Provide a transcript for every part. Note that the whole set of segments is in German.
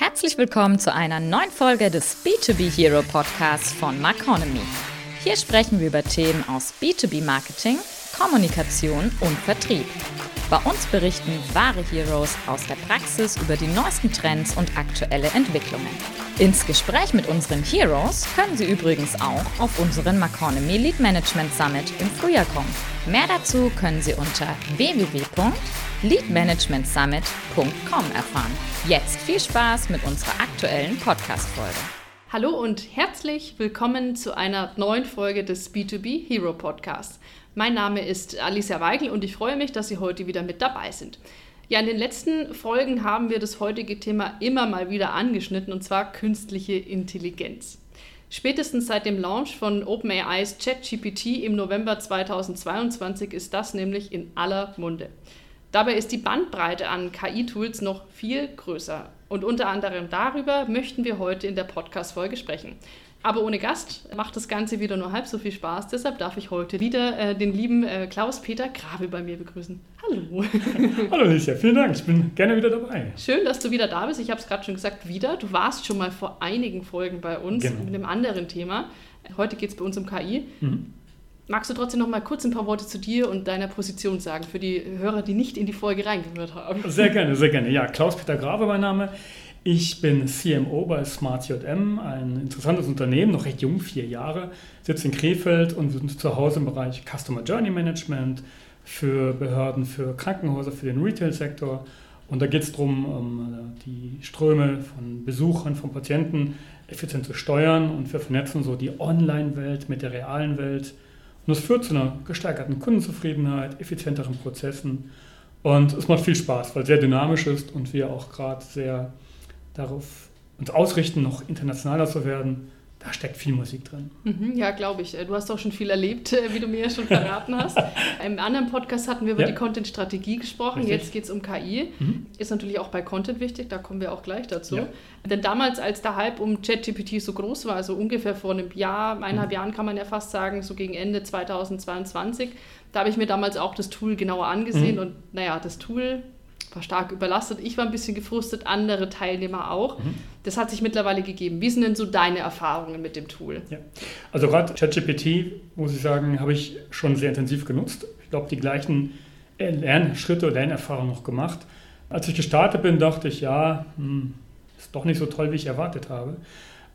Herzlich willkommen zu einer neuen Folge des B2B Hero Podcasts von Marconomy. Hier sprechen wir über Themen aus B2B Marketing, Kommunikation und Vertrieb. Bei uns berichten wahre Heroes aus der Praxis über die neuesten Trends und aktuelle Entwicklungen. Ins Gespräch mit unseren Heroes können Sie übrigens auch auf unseren Marconomy Lead Management Summit im Frühjahr kommen. Mehr dazu können Sie unter www.leadmanagementsummit.com erfahren. Jetzt viel Spaß mit unserer aktuellen Podcast-Folge. Hallo und herzlich willkommen zu einer neuen Folge des B2B Hero Podcasts. Mein Name ist Alicia Weigel und ich freue mich, dass Sie heute wieder mit dabei sind. Ja, in den letzten Folgen haben wir das heutige Thema immer mal wieder angeschnitten und zwar künstliche Intelligenz. Spätestens seit dem Launch von OpenAIs ChatGPT im November 2022 ist das nämlich in aller Munde. Dabei ist die Bandbreite an KI-Tools noch viel größer. Und unter anderem darüber möchten wir heute in der Podcast-Folge sprechen. Aber ohne Gast macht das Ganze wieder nur halb so viel Spaß. Deshalb darf ich heute wieder äh, den lieben äh, Klaus-Peter Grabe bei mir begrüßen. Hallo. Hallo Alicia, vielen Dank. Ich bin gerne wieder dabei. Schön, dass du wieder da bist. Ich habe es gerade schon gesagt, wieder. Du warst schon mal vor einigen Folgen bei uns genau. mit einem anderen Thema. Heute geht es bei uns um KI. Mhm. Magst du trotzdem noch mal kurz ein paar Worte zu dir und deiner Position sagen, für die Hörer, die nicht in die Folge reingehört haben? Sehr gerne, sehr gerne. Ja, Klaus-Peter Grave mein Name. Ich bin CMO bei SmartJM, ein interessantes Unternehmen, noch recht jung, vier Jahre, sitze in Krefeld und wir sind zu Hause im Bereich Customer Journey Management für Behörden, für Krankenhäuser, für den Retail-Sektor. Und da geht es darum, um, die Ströme von Besuchern, von Patienten effizient zu steuern und wir vernetzen so die Online-Welt mit der realen Welt und das führt zu einer gesteigerten Kundenzufriedenheit, effizienteren Prozessen. Und es macht viel Spaß, weil es sehr dynamisch ist und wir auch gerade sehr darauf uns ausrichten, noch internationaler zu werden da steckt viel Musik drin. Mhm, ja, glaube ich. Du hast auch schon viel erlebt, äh, wie du mir ja schon verraten hast. Im anderen Podcast hatten wir über ja. die Content-Strategie gesprochen. Richtig. Jetzt geht es um KI. Mhm. Ist natürlich auch bei Content wichtig, da kommen wir auch gleich dazu. Ja. Denn damals, als der Hype um ChatGPT so groß war, also ungefähr vor einem Jahr, eineinhalb mhm. Jahren kann man ja fast sagen, so gegen Ende 2022, da habe ich mir damals auch das Tool genauer angesehen. Mhm. Und naja, das Tool war stark überlastet. Ich war ein bisschen gefrustet, andere Teilnehmer auch. Mhm. Das hat sich mittlerweile gegeben. Wie sind denn so deine Erfahrungen mit dem Tool? Ja. Also gerade ChatGPT, muss ich sagen, habe ich schon sehr intensiv genutzt. Ich glaube, die gleichen Lernschritte oder Lernerfahrungen noch gemacht. Als ich gestartet bin, dachte ich, ja, hm, ist doch nicht so toll, wie ich erwartet habe.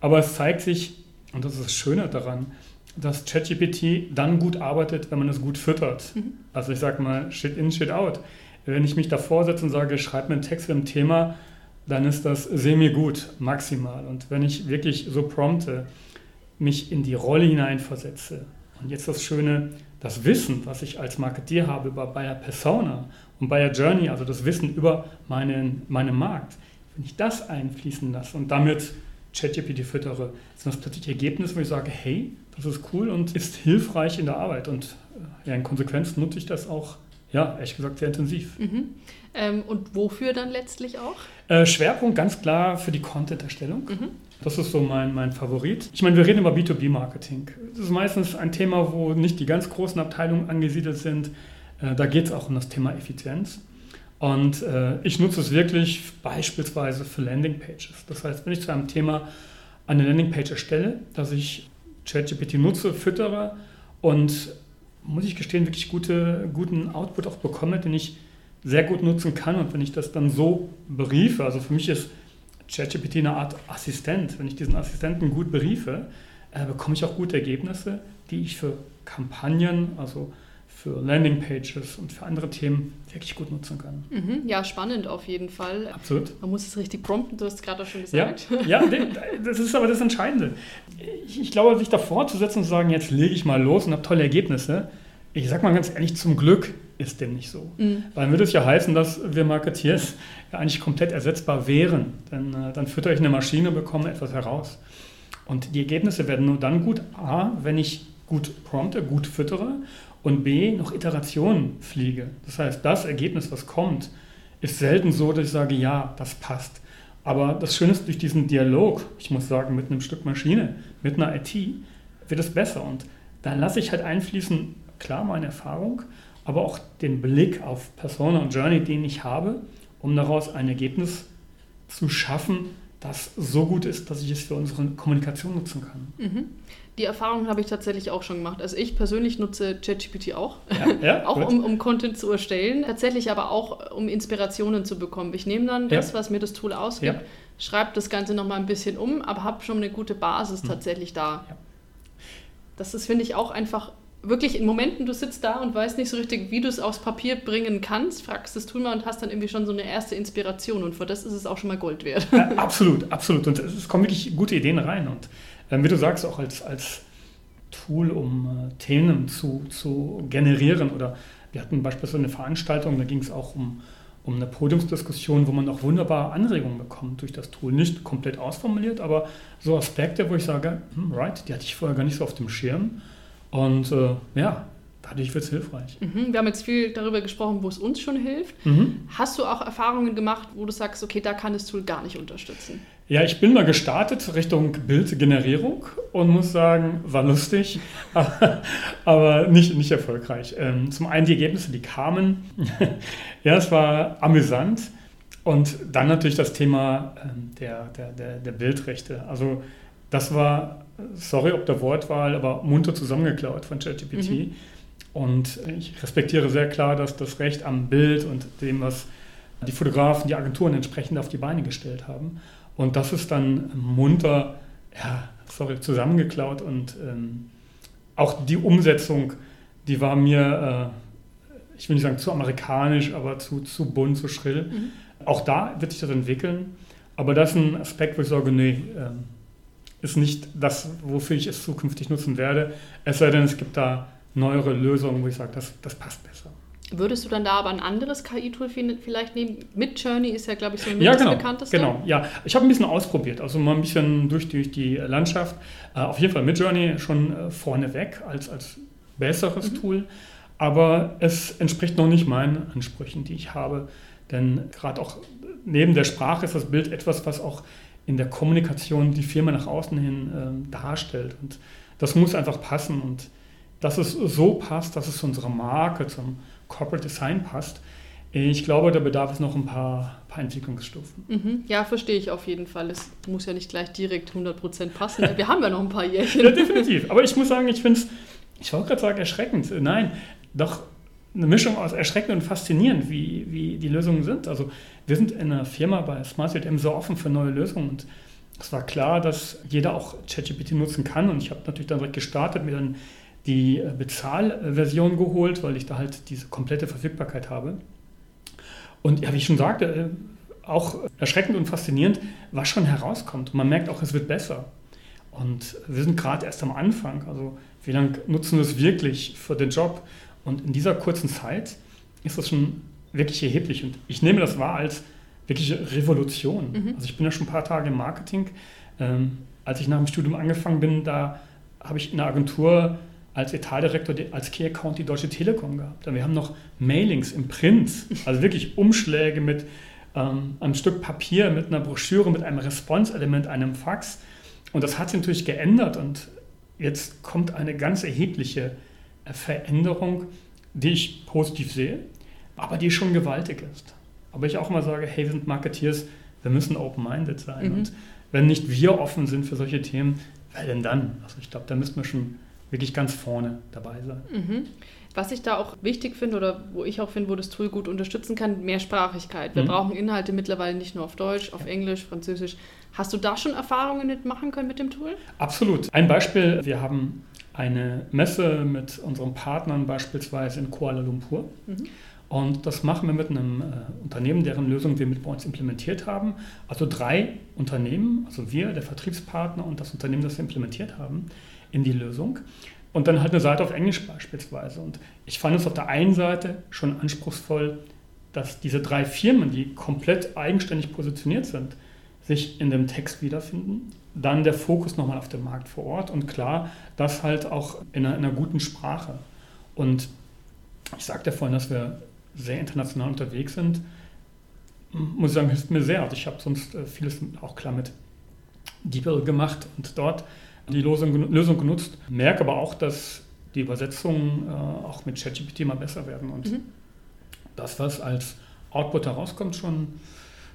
Aber es zeigt sich, und das ist das Schöne daran, dass ChatGPT dann gut arbeitet, wenn man es gut füttert. Mhm. Also ich sage mal, shit in, shit out. Wenn ich mich davor setze und sage, schreib mir einen Text für ein Thema, dann ist das semi-gut, maximal. Und wenn ich wirklich so prompte, mich in die Rolle hineinversetze, und jetzt das Schöne, das Wissen, was ich als Marketeer habe über Bayer Persona und Bayer Journey, also das Wissen über meinen, meinen Markt, wenn ich das einfließen lasse und damit ChatGPT füttere, sind das plötzlich Ergebnisse, wo ich sage, hey, das ist cool und ist hilfreich in der Arbeit. Und äh, ja, in Konsequenz nutze ich das auch ja, ehrlich gesagt sehr intensiv. Mhm. Ähm, und wofür dann letztlich auch? Äh, Schwerpunkt ganz klar für die Content-Erstellung. Mhm. Das ist so mein, mein Favorit. Ich meine, wir reden über B2B-Marketing. Das ist meistens ein Thema, wo nicht die ganz großen Abteilungen angesiedelt sind. Äh, da geht es auch um das Thema Effizienz. Und äh, ich nutze es wirklich beispielsweise für Landingpages. Das heißt, wenn ich zu einem Thema eine Landingpage erstelle, dass ich ChatGPT nutze, füttere und muss ich gestehen, wirklich gute, guten Output auch bekomme, den ich sehr gut nutzen kann. Und wenn ich das dann so beriefe, also für mich ist ChatGPT eine Art Assistent. Wenn ich diesen Assistenten gut beriefe, äh, bekomme ich auch gute Ergebnisse, die ich für Kampagnen, also für Landingpages und für andere Themen wirklich gut nutzen kann. Mhm, ja, spannend auf jeden Fall. Absolut. Man muss es richtig prompten, du hast es gerade schon gesagt. Ja, ja, das ist aber das Entscheidende. Ich, ich glaube, sich davor zu setzen und zu sagen, jetzt lege ich mal los und habe tolle Ergebnisse, ich sage mal ganz ehrlich, zum Glück ist dem nicht so. Mhm. Weil würde es ja heißen, dass wir Marketeers ja eigentlich komplett ersetzbar wären. Denn äh, dann füttere ich eine Maschine und bekomme etwas heraus. Und die Ergebnisse werden nur dann gut, A, wenn ich gut prompte, gut füttere und B, noch Iterationen fliege. Das heißt, das Ergebnis, was kommt, ist selten so, dass ich sage, ja, das passt. Aber das Schöne ist, durch diesen Dialog, ich muss sagen, mit einem Stück Maschine, mit einer IT, wird es besser. Und da lasse ich halt einfließen, klar meine Erfahrung, aber auch den Blick auf Persona und Journey, den ich habe, um daraus ein Ergebnis zu schaffen, das so gut ist, dass ich es für unsere Kommunikation nutzen kann. Mhm. Die Erfahrung habe ich tatsächlich auch schon gemacht. Also ich persönlich nutze ChatGPT auch, ja, ja, auch um, um, Content zu erstellen, tatsächlich aber auch um Inspirationen zu bekommen. Ich nehme dann das, was mir das Tool ausgibt, schreibe das Ganze nochmal ein bisschen um, aber habe schon eine gute Basis mhm. tatsächlich da. Das ist, finde ich, auch einfach wirklich in Momenten, du sitzt da und weißt nicht so richtig, wie du es aufs Papier bringen kannst, fragst das Tool mal und hast dann irgendwie schon so eine erste Inspiration und für das ist es auch schon mal Gold wert. Ja, absolut, absolut. Und es kommen wirklich gute Ideen rein. Und wie du sagst, auch als, als Tool, um äh, Themen zu, zu generieren. Oder wir hatten beispielsweise eine Veranstaltung, da ging es auch um, um eine Podiumsdiskussion, wo man auch wunderbar Anregungen bekommt durch das Tool. Nicht komplett ausformuliert, aber so Aspekte, wo ich sage, hm, right, die hatte ich vorher gar nicht so auf dem Schirm und äh, ja, dadurch wird es hilfreich. Mhm. Wir haben jetzt viel darüber gesprochen, wo es uns schon hilft. Mhm. Hast du auch Erfahrungen gemacht, wo du sagst, okay, da kann das Tool gar nicht unterstützen? Ja, ich bin mal gestartet Richtung Bildgenerierung und muss sagen, war lustig, aber nicht, nicht erfolgreich. Ähm, zum einen die Ergebnisse, die kamen. ja, es war amüsant. Und dann natürlich das Thema ähm, der, der, der, der Bildrechte. Also das war sorry ob der Wortwahl, aber munter zusammengeklaut von ChatGPT. Mhm. Und ich respektiere sehr klar, dass das Recht am Bild und dem, was die Fotografen, die Agenturen entsprechend auf die Beine gestellt haben. Und das ist dann munter, ja, sorry, zusammengeklaut und ähm, auch die Umsetzung, die war mir, äh, ich will nicht sagen zu amerikanisch, aber zu, zu bunt, zu schrill. Mhm. Auch da wird sich das entwickeln. Aber das ist ein Aspekt, wo ich sage, nee, ähm, ist nicht das, wofür ich es zukünftig nutzen werde. Es sei denn, es gibt da neuere Lösungen, wo ich sage, das, das passt besser. Würdest du dann da aber ein anderes KI-Tool vielleicht nehmen? Midjourney ist ja, glaube ich, so ein ja, genau, bekannteste. Genau, ja. Ich habe ein bisschen ausprobiert, also mal ein bisschen durch, durch die Landschaft. Uh, auf jeden Fall Midjourney schon uh, vorneweg als, als besseres mhm. Tool, aber es entspricht noch nicht meinen Ansprüchen, die ich habe. Denn gerade auch neben der Sprache ist das Bild etwas, was auch in der Kommunikation die Firma nach außen hin äh, darstellt. Und das muss einfach passen. Und dass es so passt, dass es zu unserer Marke, zum Corporate Design passt, ich glaube, da bedarf es noch ein paar, paar Entwicklungsstufen. Mhm. Ja, verstehe ich auf jeden Fall. Es muss ja nicht gleich direkt 100% passen. Wir haben ja noch ein paar Jährchen. ja, definitiv. Aber ich muss sagen, ich finde es, ich wollte gerade sagen, erschreckend. Nein, doch eine Mischung aus erschreckend und faszinierend, wie, wie die Lösungen sind. Also wir sind in einer Firma bei SmartCM so offen für neue Lösungen und es war klar, dass jeder auch ChatGPT nutzen kann und ich habe natürlich dann direkt gestartet, mir dann die Bezahlversion geholt, weil ich da halt diese komplette Verfügbarkeit habe. Und ja, wie ich schon sagte, äh, auch erschreckend und faszinierend, was schon herauskommt. Und man merkt auch, es wird besser. Und wir sind gerade erst am Anfang. Also wie lange nutzen wir es wirklich für den Job? Und in dieser kurzen Zeit ist das schon wirklich erheblich. Und ich nehme das wahr als wirkliche Revolution. Mhm. Also ich bin ja schon ein paar Tage im Marketing. Ähm, als ich nach dem Studium angefangen bin, da habe ich in der Agentur als Etatdirektor, als Key Account die Deutsche Telekom gehabt. Und wir haben noch Mailings im Print, also wirklich Umschläge mit ähm, einem Stück Papier, mit einer Broschüre, mit einem Response-Element, einem Fax. Und das hat sich natürlich geändert und jetzt kommt eine ganz erhebliche Veränderung, die ich positiv sehe, aber die schon gewaltig ist. Aber ich auch mal sage, hey, wir sind Marketeers, wir müssen open-minded sein. Mhm. Und wenn nicht wir offen sind für solche Themen, wer denn dann? Also ich glaube, da müssten wir schon wirklich ganz vorne dabei sein. Mhm. Was ich da auch wichtig finde oder wo ich auch finde, wo das Tool gut unterstützen kann, Mehrsprachigkeit. Wir mhm. brauchen Inhalte mittlerweile nicht nur auf Deutsch, auf Englisch, Französisch. Hast du da schon Erfahrungen mit machen können mit dem Tool? Absolut. Ein Beispiel, wir haben eine Messe mit unseren Partnern beispielsweise in Kuala Lumpur. Mhm. Und das machen wir mit einem äh, Unternehmen, deren Lösung wir mit bei uns implementiert haben. Also drei Unternehmen, also wir, der Vertriebspartner und das Unternehmen, das wir implementiert haben, in die Lösung. Und dann halt eine Seite auf Englisch beispielsweise. Und ich fand es auf der einen Seite schon anspruchsvoll, dass diese drei Firmen, die komplett eigenständig positioniert sind, sich in dem Text wiederfinden. Dann der Fokus nochmal auf dem Markt vor Ort und klar, das halt auch in einer, in einer guten Sprache. Und ich sagte ja vorhin, dass wir sehr international unterwegs sind. Muss ich sagen, hilft mir sehr. Also ich habe sonst äh, vieles auch klar mit DeepL gemacht und dort die Lösung, Lösung genutzt. Merke aber auch, dass die Übersetzungen äh, auch mit ChatGPT mal besser werden und mhm. das, was als Output herauskommt, schon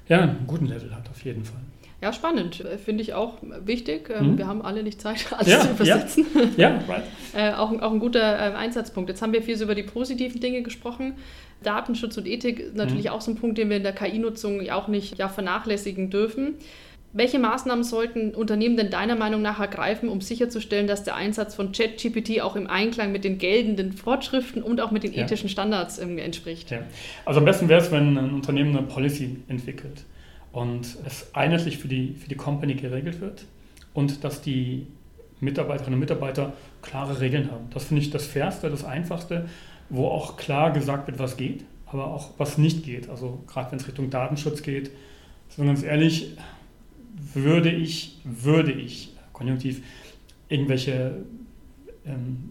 ja, einen guten Level hat, auf jeden Fall. Ja, spannend. Finde ich auch wichtig. Ähm, mhm. Wir haben alle nicht Zeit, alles ja, zu übersetzen. Ja, ja right. äh, auch, auch ein guter äh, Einsatzpunkt. Jetzt haben wir viel so über die positiven Dinge gesprochen. Datenschutz und Ethik ist natürlich mhm. auch so ein Punkt, den wir in der KI-Nutzung auch nicht ja, vernachlässigen dürfen. Welche Maßnahmen sollten Unternehmen denn deiner Meinung nach ergreifen, um sicherzustellen, dass der Einsatz von ChatGPT auch im Einklang mit den geltenden Vorschriften und auch mit den ethischen Standards entspricht? Ja. Also am besten wäre es, wenn ein Unternehmen eine Policy entwickelt und es einheitlich für die, für die Company geregelt wird und dass die Mitarbeiterinnen und Mitarbeiter klare Regeln haben. Das finde ich das Fairste, das Einfachste, wo auch klar gesagt wird, was geht, aber auch was nicht geht. Also gerade wenn es Richtung Datenschutz geht, so ganz ehrlich, würde ich, würde ich, konjunktiv, irgendwelche ähm,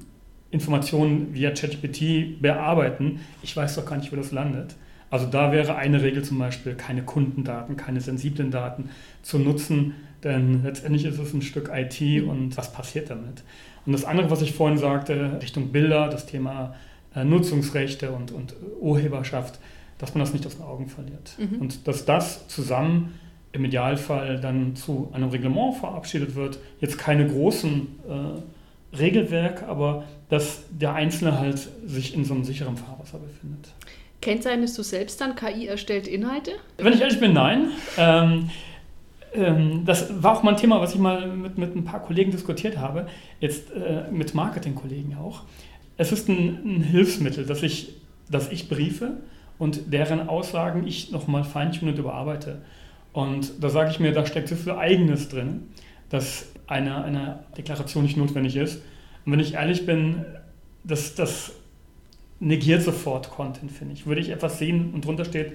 Informationen via ChatGPT bearbeiten, ich weiß doch gar nicht, wo das landet. Also da wäre eine Regel zum Beispiel, keine Kundendaten, keine sensiblen Daten zu nutzen, denn letztendlich ist es ein Stück IT und was passiert damit? Und das andere, was ich vorhin sagte, Richtung Bilder, das Thema äh, Nutzungsrechte und, und Urheberschaft, dass man das nicht aus den Augen verliert. Mhm. Und dass das zusammen im Idealfall dann zu einem Reglement verabschiedet wird. Jetzt keine großen äh, Regelwerk, aber dass der Einzelne halt sich in so einem sicheren Fahrwasser befindet. Kennzeichnest du selbst dann KI-erstellte Inhalte? Wenn ich ehrlich bin, nein. Ähm, ähm, das war auch mal ein Thema, was ich mal mit, mit ein paar Kollegen diskutiert habe, jetzt äh, mit Marketingkollegen auch. Es ist ein, ein Hilfsmittel, dass ich, dass ich briefe und deren Aussagen ich nochmal feintunend und überarbeite. Und da sage ich mir, da steckt so viel Eigenes drin, dass eine, eine Deklaration nicht notwendig ist. Und wenn ich ehrlich bin, das, das negiert sofort Content, finde ich. Würde ich etwas sehen und drunter steht,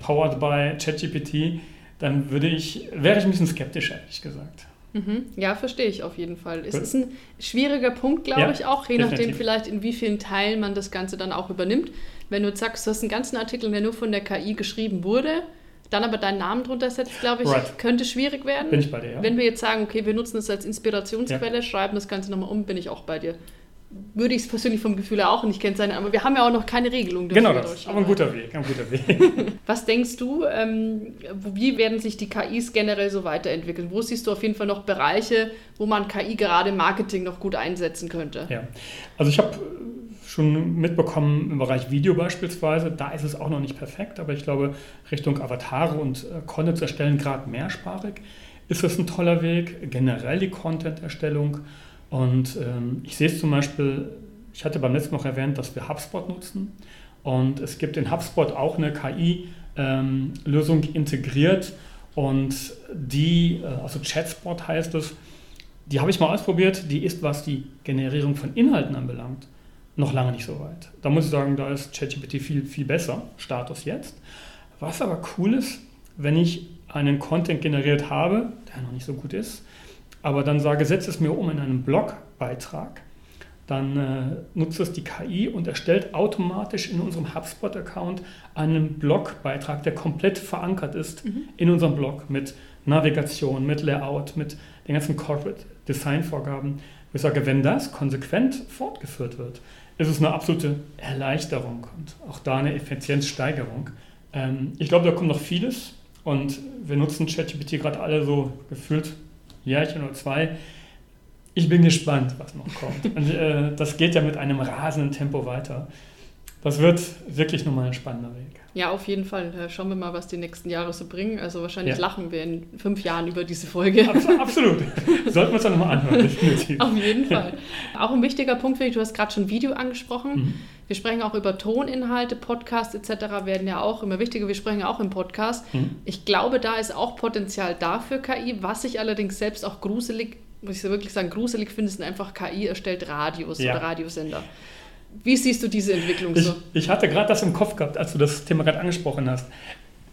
powered by ChatGPT, dann würde ich, wäre ich ein bisschen skeptisch, ehrlich gesagt. Mhm. Ja, verstehe ich auf jeden Fall. Es ist ein schwieriger Punkt, glaube ja, ich auch, je definitiv. nachdem vielleicht, in wie vielen Teilen man das Ganze dann auch übernimmt. Wenn du sagst, du hast einen ganzen Artikel, der nur von der KI geschrieben wurde, dann aber deinen Namen drunter setzt, glaube ich, right. könnte schwierig werden. Bin ich bei dir, ja. Wenn wir jetzt sagen, okay, wir nutzen das als Inspirationsquelle, ja. schreiben das Ganze nochmal um, bin ich auch bei dir würde ich es persönlich vom Gefühl her auch nicht kennzeichnen, aber wir haben ja auch noch keine Regelung dafür. Genau das, aber ein guter Weg, ein guter Weg. Was denkst du, ähm, wie werden sich die KIs generell so weiterentwickeln? Wo siehst du auf jeden Fall noch Bereiche, wo man KI gerade im Marketing noch gut einsetzen könnte? Ja, also ich habe schon mitbekommen im Bereich Video beispielsweise, da ist es auch noch nicht perfekt, aber ich glaube Richtung Avatare und äh, Content erstellen, gerade mehrsprachig, ist es ein toller Weg. Generell die Content-Erstellung und ähm, ich sehe es zum Beispiel, ich hatte beim letzten Mal noch erwähnt, dass wir HubSpot nutzen. Und es gibt in HubSpot auch eine KI-Lösung ähm, integriert. Und die, äh, also Chatspot heißt es, die habe ich mal ausprobiert. Die ist, was die Generierung von Inhalten anbelangt, noch lange nicht so weit. Da muss ich sagen, da ist ChatGPT viel, viel besser, Status jetzt. Was aber cool ist, wenn ich einen Content generiert habe, der noch nicht so gut ist, aber dann sage, setze es mir um in einen Blogbeitrag, dann äh, nutzt es die KI und erstellt automatisch in unserem HubSpot-Account einen Blogbeitrag, der komplett verankert ist mhm. in unserem Blog mit Navigation, mit Layout, mit den ganzen Corporate Design-Vorgaben. Ich sage, wenn das konsequent fortgeführt wird, ist es eine absolute Erleichterung und auch da eine Effizienzsteigerung. Ähm, ich glaube, da kommt noch vieles und wir nutzen ChatGPT gerade alle so gefühlt Jährchen oder zwei. Ich bin gespannt, was noch kommt. Und äh, das geht ja mit einem rasenden Tempo weiter. Das wird wirklich nochmal ein spannender Weg. Ja, auf jeden Fall. Schauen wir mal, was die nächsten Jahre so bringen. Also wahrscheinlich ja. lachen wir in fünf Jahren über diese Folge. Absolut. Sollten wir uns dann nochmal anhören, definitiv. Auf jeden Fall. Auch ein wichtiger Punkt, finde ich, du hast gerade schon Video angesprochen. Mhm. Wir sprechen auch über Toninhalte, Podcasts etc. werden ja auch immer wichtiger. Wir sprechen ja auch im Podcast. Mhm. Ich glaube, da ist auch Potenzial da für KI. Was ich allerdings selbst auch gruselig, muss ich wirklich sagen, gruselig finde, sind einfach KI erstellt Radios ja. oder Radiosender. Wie siehst du diese Entwicklung so? Ich, ich hatte gerade das im Kopf gehabt, als du das Thema gerade angesprochen hast.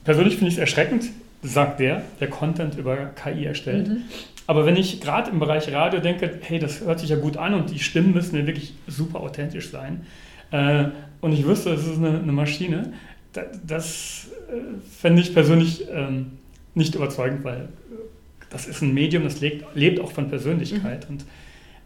Persönlich finde ich es erschreckend, sagt der, der Content über KI erstellt. Mhm. Aber wenn ich gerade im Bereich Radio denke, hey, das hört sich ja gut an und die Stimmen müssen ja wirklich super authentisch sein. Äh, und ich wüsste, es ist eine, eine Maschine, das, das äh, fände ich persönlich ähm, nicht überzeugend, weil das ist ein Medium, das lebt, lebt auch von Persönlichkeit. Mhm. Und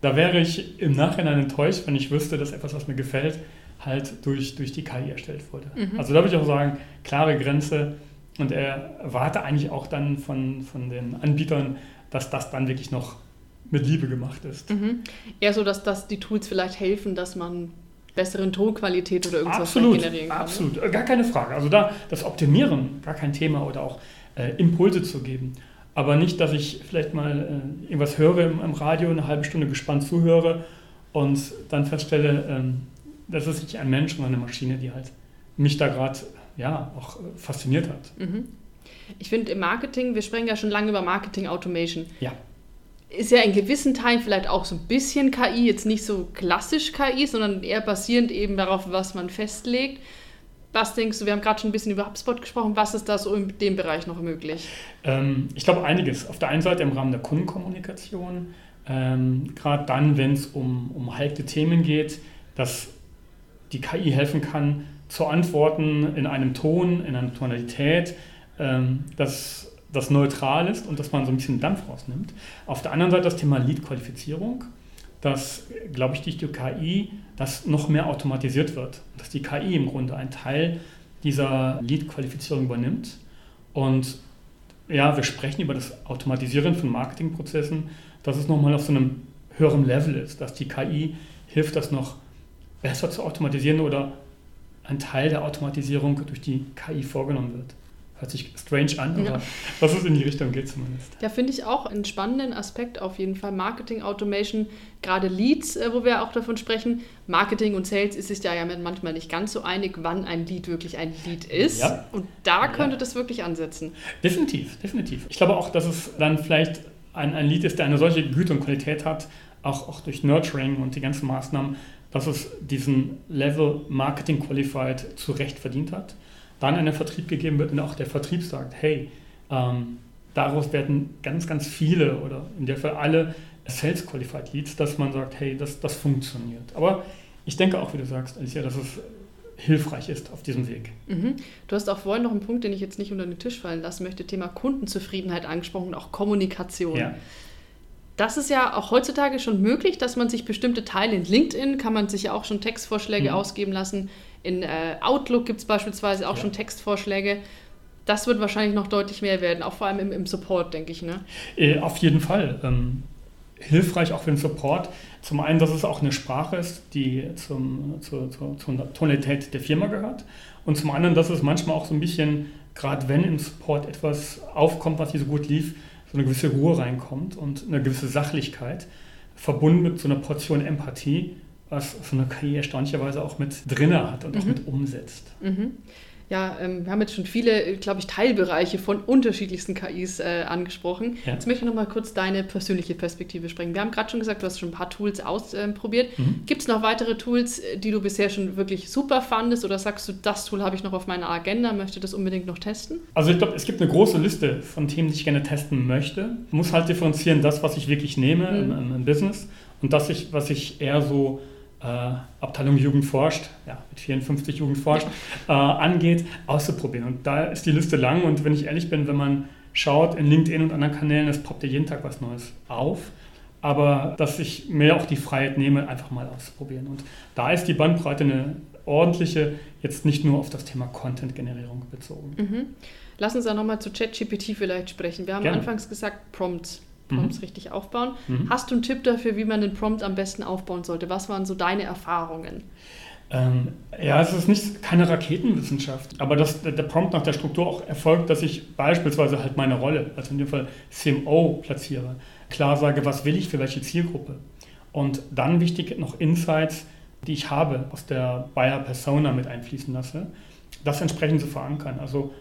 da wäre ich im Nachhinein enttäuscht, wenn ich wüsste, dass etwas, was mir gefällt, halt durch, durch die KI erstellt wurde. Mhm. Also da würde ich auch sagen, klare Grenze, Und er erwarte eigentlich auch dann von, von den Anbietern, dass das dann wirklich noch mit Liebe gemacht ist. Mhm. Eher so, dass, dass die Tools vielleicht helfen, dass man besseren Tonqualität oder irgendwas absolut, generieren kann. Ne? Absolut, ne? gar keine Frage. Also da das Optimieren, gar kein Thema oder auch äh, Impulse zu geben. Aber nicht, dass ich vielleicht mal äh, irgendwas höre im, im, Radio, eine halbe Stunde gespannt zuhöre und dann feststelle, ähm, das ist nicht ein Mensch, sondern eine Maschine, die halt mich da gerade ja, auch äh, fasziniert hat. Mhm. Ich finde im Marketing, wir sprechen ja schon lange über Marketing Automation. Ja. Ist ja in gewissen Teilen vielleicht auch so ein bisschen KI, jetzt nicht so klassisch KI, sondern eher basierend eben darauf, was man festlegt. Was denkst du, wir haben gerade schon ein bisschen über HubSpot gesprochen, was ist da so in dem Bereich noch möglich? Ähm, ich glaube einiges. Auf der einen Seite im Rahmen der Kundenkommunikation, ähm, gerade dann, wenn es um, um heikle Themen geht, dass die KI helfen kann, zu antworten in einem Ton, in einer Tonalität, ähm, dass das neutral ist und dass man so ein bisschen Dampf rausnimmt. Auf der anderen Seite das Thema Lead-Qualifizierung, dass, glaube ich, durch die KI das noch mehr automatisiert wird. Dass die KI im Grunde einen Teil dieser Lead-Qualifizierung übernimmt. Und ja, wir sprechen über das Automatisieren von Marketingprozessen, dass es nochmal auf so einem höheren Level ist, dass die KI hilft, das noch besser zu automatisieren oder ein Teil der Automatisierung durch die KI vorgenommen wird. Hört sich strange an, aber ja. was es in die Richtung geht zumindest. Ja, finde ich auch einen spannenden Aspekt auf jeden Fall. Marketing Automation, gerade Leads, äh, wo wir auch davon sprechen. Marketing und Sales ist sich da ja manchmal nicht ganz so einig, wann ein Lead wirklich ein Lead ist. Ja. Und da könnte ja. das wirklich ansetzen. Definitiv, definitiv. Ich glaube auch, dass es dann vielleicht ein, ein Lead ist, der eine solche Güte und Qualität hat, auch, auch durch Nurturing und die ganzen Maßnahmen, dass es diesen Level Marketing Qualified zu Recht verdient hat dann an den Vertrieb gegeben wird und auch der Vertrieb sagt, hey, ähm, daraus werden ganz, ganz viele oder in der Fall alle Sales Qualified Leads, dass man sagt, hey, das, das funktioniert. Aber ich denke auch, wie du sagst, Alicia, dass es hilfreich ist auf diesem Weg. Mhm. Du hast auch vorhin noch einen Punkt, den ich jetzt nicht unter den Tisch fallen lassen möchte, Thema Kundenzufriedenheit angesprochen und auch Kommunikation. Ja. Das ist ja auch heutzutage schon möglich, dass man sich bestimmte Teile in LinkedIn, kann man sich ja auch schon Textvorschläge mhm. ausgeben lassen, in äh, Outlook gibt es beispielsweise auch ja. schon Textvorschläge. Das wird wahrscheinlich noch deutlich mehr werden, auch vor allem im, im Support, denke ich. Ne? Äh, auf jeden Fall. Ähm, hilfreich auch für den Support. Zum einen, dass es auch eine Sprache ist, die zum, zur, zur, zur Tonalität der Firma gehört. Und zum anderen, dass es manchmal auch so ein bisschen, gerade wenn im Support etwas aufkommt, was nicht so gut lief, so eine gewisse Ruhe reinkommt und eine gewisse Sachlichkeit, verbunden mit so einer Portion Empathie, was so eine KI erstaunlicherweise auch mit drin hat und mhm. auch mit umsetzt. Mhm. Ja, ähm, wir haben jetzt schon viele, glaube ich, Teilbereiche von unterschiedlichsten KIs äh, angesprochen. Ja. Jetzt möchte ich noch mal kurz deine persönliche Perspektive sprechen. Wir haben gerade schon gesagt, du hast schon ein paar Tools ausprobiert. Ähm, mhm. Gibt es noch weitere Tools, äh, die du bisher schon wirklich super fandest oder sagst du, das Tool habe ich noch auf meiner Agenda, möchte das unbedingt noch testen? Also ich glaube, es gibt eine große Liste von Themen, die ich gerne testen möchte. Ich muss halt differenzieren, das, was ich wirklich nehme mhm. im, im, Business und das, was ich eher so Abteilung Jugend forscht, ja, mit 54 Jugend forscht, äh, angeht, auszuprobieren. Und da ist die Liste lang und wenn ich ehrlich bin, wenn man schaut in LinkedIn und anderen Kanälen, es poppt ja jeden Tag was Neues auf. Aber dass ich mir auch die Freiheit nehme, einfach mal auszuprobieren. Und da ist die Bandbreite eine ordentliche, jetzt nicht nur auf das Thema Content-Generierung bezogen. Mhm. Lass uns da nochmal zu ChatGPT vielleicht sprechen. Wir haben Gerne. anfangs gesagt, Prompts. Prompts mhm. richtig aufbauen. Mhm. Hast du einen Tipp dafür, wie man den Prompt am besten aufbauen sollte? Was waren so deine Erfahrungen? Ähm, ja, es ist nicht keine Raketenwissenschaft, aber dass der Prompt nach der Struktur auch erfolgt, dass ich beispielsweise halt meine Rolle, also in dem Fall CMO, platziere, klar sage, was will ich für welche Zielgruppe. Und dann wichtig noch Insights, die ich habe, aus der Buyer Persona mit einfließen lasse, das entsprechend zu verankern. Also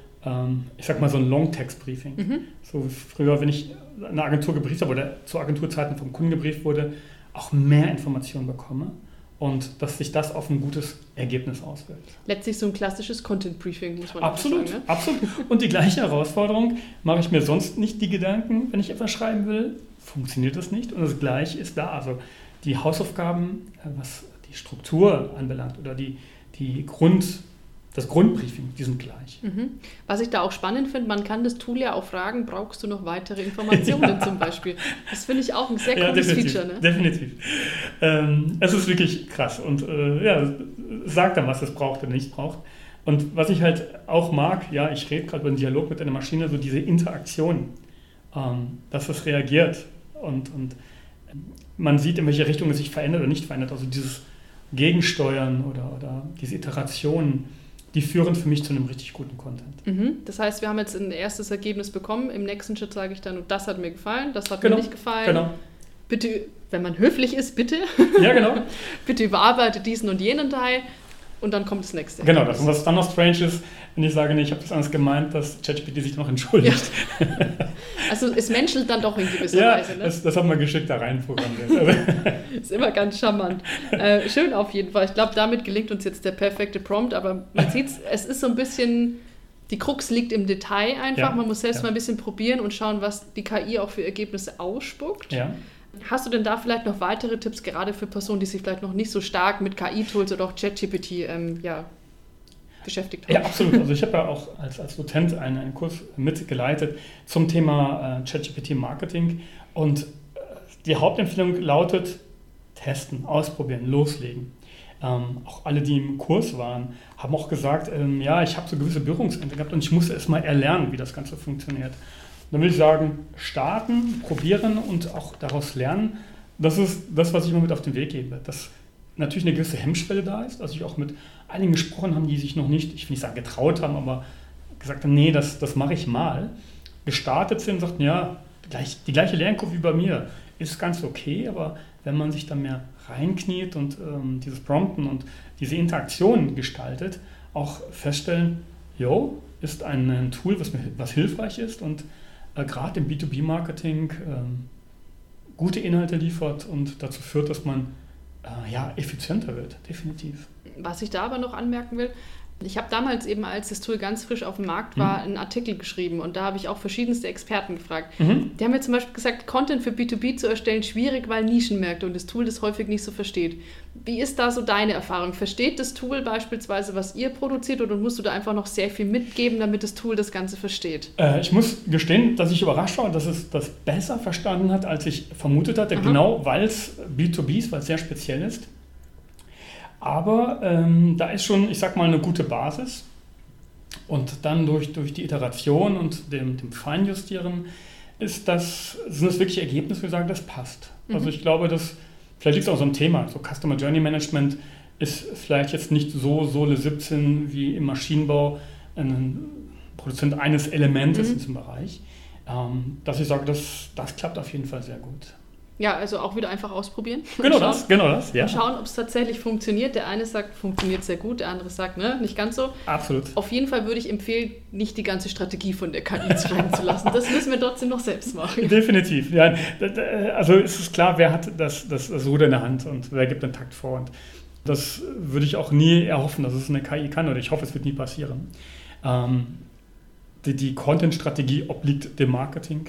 ich sag mal so ein Long-Text-Briefing. Mhm. So früher, wenn ich eine Agentur gebrieft habe oder zu Agenturzeiten vom Kunden gebrieft wurde, auch mehr Informationen bekomme und dass sich das auf ein gutes Ergebnis auswirkt. Letztlich so ein klassisches Content Briefing, muss man absolut, sagen. Ne? Absolut. Und die gleiche Herausforderung, mache ich mir sonst nicht die Gedanken, wenn ich etwas schreiben will, funktioniert das nicht und das Gleiche ist da. Also die Hausaufgaben, äh, was die Struktur anbelangt oder die, die Grund das Grundbriefing, die sind gleich. Mhm. Was ich da auch spannend finde, man kann das Tool ja auch fragen, brauchst du noch weitere Informationen ja. zum Beispiel? Das finde ich auch ein sehr ja, cooles definitiv, Feature. Ne? Definitiv. Ähm, es ist wirklich krass und äh, ja, sagt dann, was es braucht oder nicht braucht. Und was ich halt auch mag, ja, ich rede gerade über einen Dialog mit einer Maschine, so diese Interaktion, ähm, dass es reagiert und, und man sieht, in welche Richtung es sich verändert oder nicht verändert. Also dieses Gegensteuern oder, oder diese Iterationen, die führen für mich zu einem richtig guten Content. Mhm. Das heißt, wir haben jetzt ein erstes Ergebnis bekommen. Im nächsten Schritt sage ich dann, das hat mir gefallen, das hat genau. mir nicht gefallen. Genau. Bitte, wenn man höflich ist, bitte. Ja, genau. bitte überarbeite diesen und jenen Teil und dann kommt das nächste. Genau, das. Und was dann noch strange ist, wenn ich sage, nee, ich habe das anders gemeint, dass ChatGPT sich noch entschuldigt. Ja. Also es menschelt dann doch in gewisser ja, Weise. Ne? Das, das haben wir geschickt da reinprogrammiert. ist immer ganz charmant. Äh, schön auf jeden Fall. Ich glaube, damit gelingt uns jetzt der perfekte Prompt, aber man sieht es ist so ein bisschen, die Krux liegt im Detail einfach. Ja, man muss selbst mal ein bisschen probieren und schauen, was die KI auch für Ergebnisse ausspuckt. Ja. Hast du denn da vielleicht noch weitere Tipps, gerade für Personen, die sich vielleicht noch nicht so stark mit KI-Tools oder auch ChatGPT ähm, ja, beschäftigt haben? Ja, absolut. Also ich habe ja auch als, als Dozent einen, einen Kurs mitgeleitet zum Thema äh, ChatGPT-Marketing und äh, die Hauptempfehlung lautet, testen, ausprobieren, loslegen. Ähm, auch alle, die im Kurs waren, haben auch gesagt, ähm, ja, ich habe so gewisse Berührungsängste gehabt und ich musste erst mal erlernen, wie das Ganze funktioniert. Dann würde ich sagen, starten, probieren und auch daraus lernen. Das ist das, was ich immer mit auf den Weg gebe. Dass natürlich eine gewisse Hemmschwelle da ist. dass ich auch mit einigen gesprochen habe, die sich noch nicht, ich will nicht sagen getraut haben, aber gesagt haben, nee, das, das mache ich mal. Gestartet sind und sagten, ja, gleich, die gleiche Lernkurve wie bei mir ist ganz okay, aber wenn man sich dann mehr reinkniet und ähm, dieses Prompten und diese Interaktion gestaltet, auch feststellen, jo, ist ein, ein Tool, was, was hilfreich ist und äh, gerade im B2B-Marketing ähm, gute Inhalte liefert und dazu führt, dass man äh, ja, effizienter wird, definitiv. Was ich da aber noch anmerken will, ich habe damals eben, als das Tool ganz frisch auf dem Markt war, mhm. einen Artikel geschrieben und da habe ich auch verschiedenste Experten gefragt. Mhm. Die haben mir zum Beispiel gesagt, Content für B2B zu erstellen schwierig, weil Nischenmärkte und das Tool das häufig nicht so versteht. Wie ist da so deine Erfahrung? Versteht das Tool beispielsweise, was ihr produziert oder musst du da einfach noch sehr viel mitgeben, damit das Tool das Ganze versteht? Äh, ich muss gestehen, dass ich überrascht war, dass es das besser verstanden hat, als ich vermutet hatte, Aha. genau weil es B2B ist, weil es sehr speziell ist. Aber ähm, da ist schon, ich sag mal, eine gute Basis. Und dann durch, durch die Iteration und dem, dem Feinjustieren ist das, sind das wirklich Ergebnisse, wo wir sagen, das passt. Mhm. Also ich glaube, dass, vielleicht liegt es auch so am Thema, so Customer Journey Management ist vielleicht jetzt nicht so Sohle 17 wie im Maschinenbau ein Produzent eines Elementes mhm. in diesem Bereich, ähm, dass ich sage, das, das klappt auf jeden Fall sehr gut. Ja, also auch wieder einfach ausprobieren. Genau schauen, das, genau das, ja. Und schauen, ob es tatsächlich funktioniert. Der eine sagt, funktioniert sehr gut, der andere sagt, ne, nicht ganz so. Absolut. Auf jeden Fall würde ich empfehlen, nicht die ganze Strategie von der KI schreiben zu lassen. Das müssen wir trotzdem noch selbst machen. Definitiv, ja. Also es ist klar, wer hat das, das, das Ruder in der Hand und wer gibt den Takt vor. Und das würde ich auch nie erhoffen, dass es eine KI kann oder ich hoffe, es wird nie passieren. Ähm, die, die Content-Strategie obliegt dem Marketing.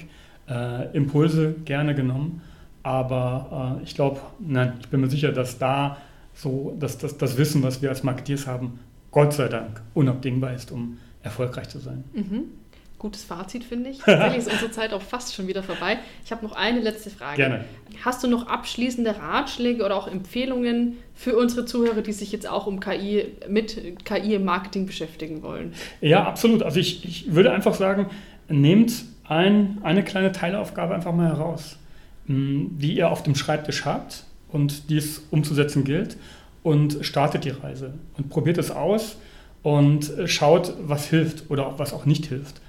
Äh, Impulse gerne genommen aber äh, ich glaube, nein, ich bin mir sicher, dass da so, dass, dass das Wissen, was wir als Marketeers haben, Gott sei Dank unabdingbar ist, um erfolgreich zu sein. Mhm. Gutes Fazit, finde ich. Tatsächlich ist unsere Zeit auch fast schon wieder vorbei. Ich habe noch eine letzte Frage. Gerne. Hast du noch abschließende Ratschläge oder auch Empfehlungen für unsere Zuhörer, die sich jetzt auch um KI, mit KI im Marketing beschäftigen wollen? Ja, absolut. Also ich, ich würde einfach sagen, nehmt ein, eine kleine Teilaufgabe einfach mal heraus die ihr auf dem Schreibtisch habt und die es umzusetzen gilt und startet die Reise und probiert es aus und schaut, was hilft oder was auch nicht hilft.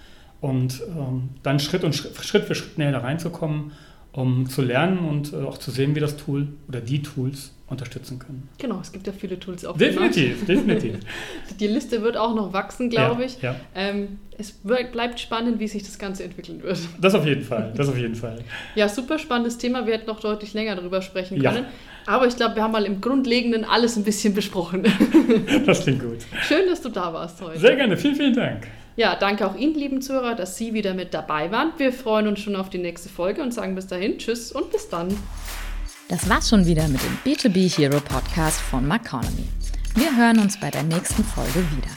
Und ähm, dann Schritt, und Schritt, Schritt für Schritt näher da reinzukommen, um zu lernen und äh, auch zu sehen, wie das Tool oder die Tools unterstützen können. Genau, es gibt ja viele Tools auf Definitiv, definitiv. Die Liste wird auch noch wachsen, glaube ja, ich. Ja. Ähm, es bleibt spannend, wie sich das Ganze entwickeln wird. Das auf jeden Fall, das auf jeden Fall. Ja, super spannendes Thema. Wir hätten noch deutlich länger darüber sprechen können. Ja. Aber ich glaube, wir haben mal im Grundlegenden alles ein bisschen besprochen. Das klingt gut. Schön, dass du da warst heute. Sehr gerne, vielen, vielen Dank. Ja, danke auch Ihnen, lieben Zuhörer, dass Sie wieder mit dabei waren. Wir freuen uns schon auf die nächste Folge und sagen bis dahin Tschüss und bis dann. Das war's schon wieder mit dem B2B Hero Podcast von Maconomy. Wir hören uns bei der nächsten Folge wieder.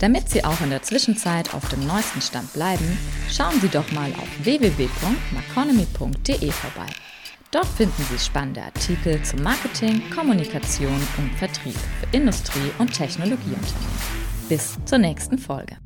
Damit Sie auch in der Zwischenzeit auf dem neuesten Stand bleiben, schauen Sie doch mal auf www.maconomy.de vorbei. Dort finden Sie spannende Artikel zum Marketing, Kommunikation und Vertrieb für Industrie- und Technologieunternehmen. bis zur nächsten Folge.